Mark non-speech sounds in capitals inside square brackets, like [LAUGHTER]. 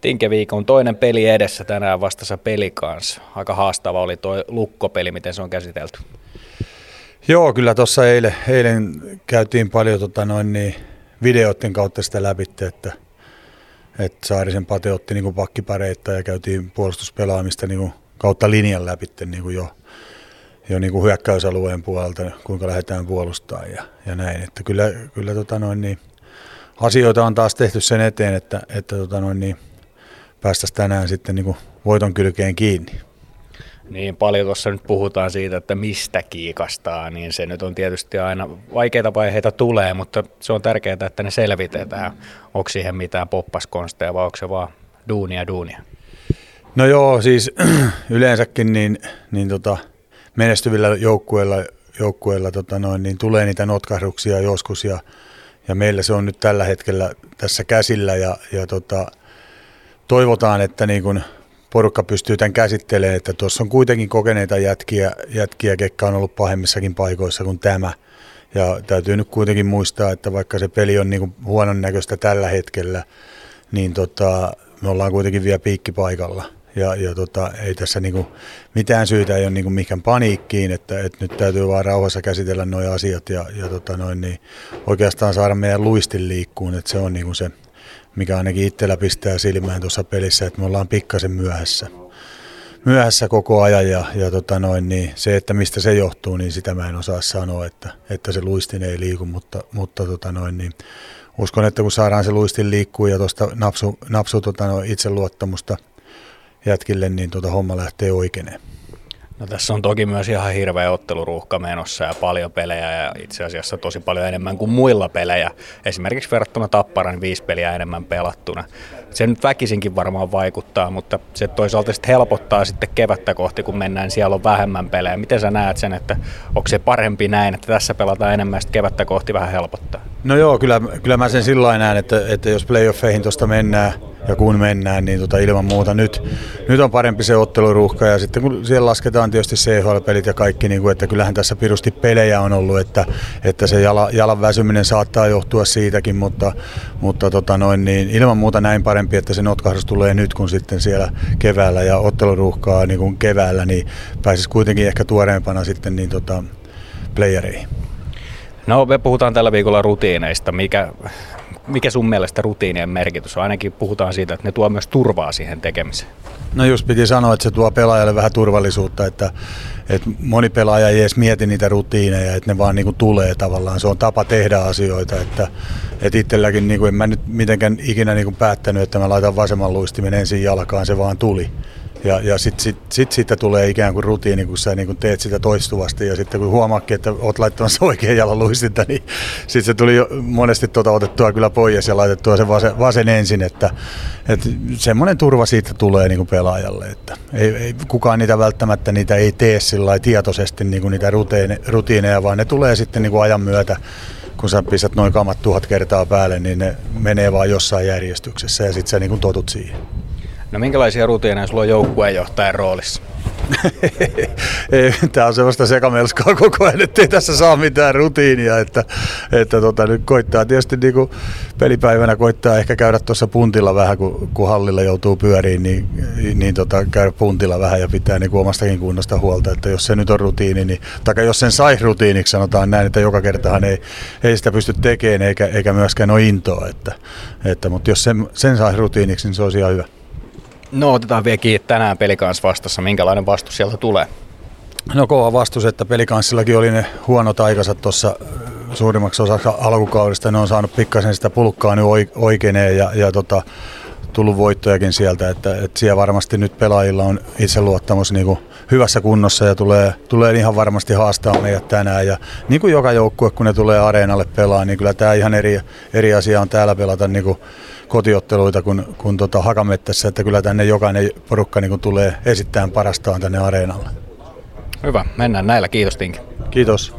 Tinkeviikon toinen peli edessä tänään vastassa peli kanssa. Aika haastava oli tuo lukkopeli, miten se on käsitelty. Joo, kyllä tuossa eilen, eilen käytiin paljon tota noin, niin, videoiden kautta sitä läpi, että, että Saarisen Pate otti niin pakkipareita ja käytiin puolustuspelaamista niin kautta linjan läpi niin kuin jo, jo niin kuin hyökkäysalueen puolelta, kuinka lähdetään puolustamaan ja, ja näin. Että kyllä, kyllä tota noin, niin, asioita on taas tehty sen eteen, että, että tota noin, niin, päästäisiin tänään sitten niin kuin voiton kylkeen kiinni. Niin paljon tuossa nyt puhutaan siitä, että mistä kiikastaa, niin se nyt on tietysti aina vaikeita vaiheita tulee, mutta se on tärkeää, että ne selvitetään. Onko siihen mitään poppaskonsteja vai onko se vaan duunia duunia? No joo, siis [CLEARS THROAT] yleensäkin niin, niin tota, menestyvillä joukkueilla, joukkueilla tota noin, niin tulee niitä notkahduksia joskus ja, ja meillä se on nyt tällä hetkellä tässä käsillä ja, ja tota, toivotaan, että niin kun porukka pystyy tämän käsittelemään, että tuossa on kuitenkin kokeneita jätkiä, jätkiä, ketkä on ollut pahemmissakin paikoissa kuin tämä. Ja täytyy nyt kuitenkin muistaa, että vaikka se peli on niin huonon näköistä tällä hetkellä, niin tota, me ollaan kuitenkin vielä piikkipaikalla. Ja, ja tota, ei tässä niinku mitään syytä ei ole niinku mikään paniikkiin, että, että nyt täytyy vaan rauhassa käsitellä nuo asiat ja, ja tota noin, niin oikeastaan saada meidän luistin liikkuun, että se on niinku se, mikä ainakin itsellä pistää silmään tuossa pelissä, että me ollaan pikkasen myöhässä. Myöhässä koko ajan ja, ja tota noin, niin se, että mistä se johtuu, niin sitä mä en osaa sanoa, että, että se luistin ei liiku, mutta, mutta tota noin, niin uskon, että kun saadaan se luistin liikkuu ja tuosta napsu, napsu tota no, itseluottamusta jätkille, niin tota homma lähtee oikeineen. No tässä on toki myös ihan hirveä otteluruuhka menossa ja paljon pelejä ja itse asiassa tosi paljon enemmän kuin muilla pelejä. Esimerkiksi verrattuna Tapparan viisi peliä enemmän pelattuna. Se nyt väkisinkin varmaan vaikuttaa, mutta se toisaalta sitten helpottaa sitten kevättä kohti, kun mennään, siellä on vähemmän pelejä. Miten sä näet sen, että onko se parempi näin, että tässä pelataan enemmän, sitten kevättä kohti vähän helpottaa? No joo, kyllä, kyllä mä sen sillä näen, että, että jos playoffeihin tuosta mennään, ja kun mennään, niin tota ilman muuta nyt, nyt on parempi se otteluruuhka ja sitten kun siellä lasketaan tietysti CHL-pelit ja kaikki, niin kuin, että kyllähän tässä pirusti pelejä on ollut, että, että se jala, jalan väsyminen saattaa johtua siitäkin, mutta, mutta tota noin, niin ilman muuta näin parempi, että se notkahdus tulee nyt kun sitten siellä keväällä ja otteluruuhkaa niin kuin keväällä, niin pääsisi kuitenkin ehkä tuoreempana sitten niin tota, playereihin. No me puhutaan tällä viikolla rutiineista. Mikä, mikä sun mielestä rutiinien merkitys on? Ainakin puhutaan siitä, että ne tuo myös turvaa siihen tekemiseen. No just piti sanoa, että se tuo pelaajalle vähän turvallisuutta, että, että moni pelaaja ei edes mieti niitä rutiineja, että ne vaan niin kuin tulee tavallaan. Se on tapa tehdä asioita, että, että itselläkin niin kuin en mä nyt mitenkään ikinä niin kuin päättänyt, että mä laitan vasemman luistimen ensin jalkaan, se vaan tuli. Ja, ja sitten sit, sit siitä tulee ikään kuin rutiini, kun sä niin teet sitä toistuvasti ja sitten kun huomaakin, että oot laittamassa oikein jalan luistinta, niin sitten se tuli jo monesti tuota otettua kyllä pois ja laitettua se vasen, vasen ensin, että, että semmoinen turva siitä tulee niin kuin pelaajalle, että ei, ei, kukaan niitä välttämättä niitä ei tee sillä tietoisesti niin kuin niitä rutiine, rutiineja, vaan ne tulee sitten niin kuin ajan myötä kun sä pistät noin kamat tuhat kertaa päälle, niin ne menee vaan jossain järjestyksessä ja sitten sä niin kuin totut siihen. No minkälaisia rutiineja sulla on joukkueenjohtajan roolissa? [LAUGHS] Tämä on sellaista sekamelskaa koko ajan, ettei tässä saa mitään rutiinia. Että, että tota, nyt koittaa tietysti niin kuin pelipäivänä koittaa ehkä käydä tuossa puntilla vähän, kun, kun hallilla joutuu pyöriin, niin, niin tota, käydä puntilla vähän ja pitää niin kuin omastakin kunnosta huolta. Että jos se nyt on rutiini, niin, tai jos sen sai rutiiniksi, sanotaan näin, että joka kertahan ei, ei sitä pysty tekemään eikä, eikä myöskään ole intoa. Että, että, mutta jos sen, sen sai rutiiniksi, niin se olisi ihan hyvä. No otetaan vielä kiinni tänään pelikans vastassa. Minkälainen vastus sieltä tulee? No kova vastus, että pelikanssillakin oli ne huonot aikansa tuossa suurimmaksi osaksi alkukaudesta. Ne on saanut pikkasen sitä pulkkaa nyt oikeeneen ja, ja tota, tullut voittojakin sieltä, että, että siellä varmasti nyt pelaajilla on itseluottamus niin kuin hyvässä kunnossa ja tulee, tulee ihan varmasti haastaa meidät tänään. Ja niin kuin joka joukkue, kun ne tulee areenalle pelaa, niin kyllä tämä ihan eri, eri asia on täällä pelata niin kuin kotiotteluita kuin, kuin tota Hakamettässä, että kyllä tänne jokainen porukka niin kuin tulee esittämään parastaan tänne areenalle. Hyvä, mennään näillä. Kiitos Tinki. Kiitos.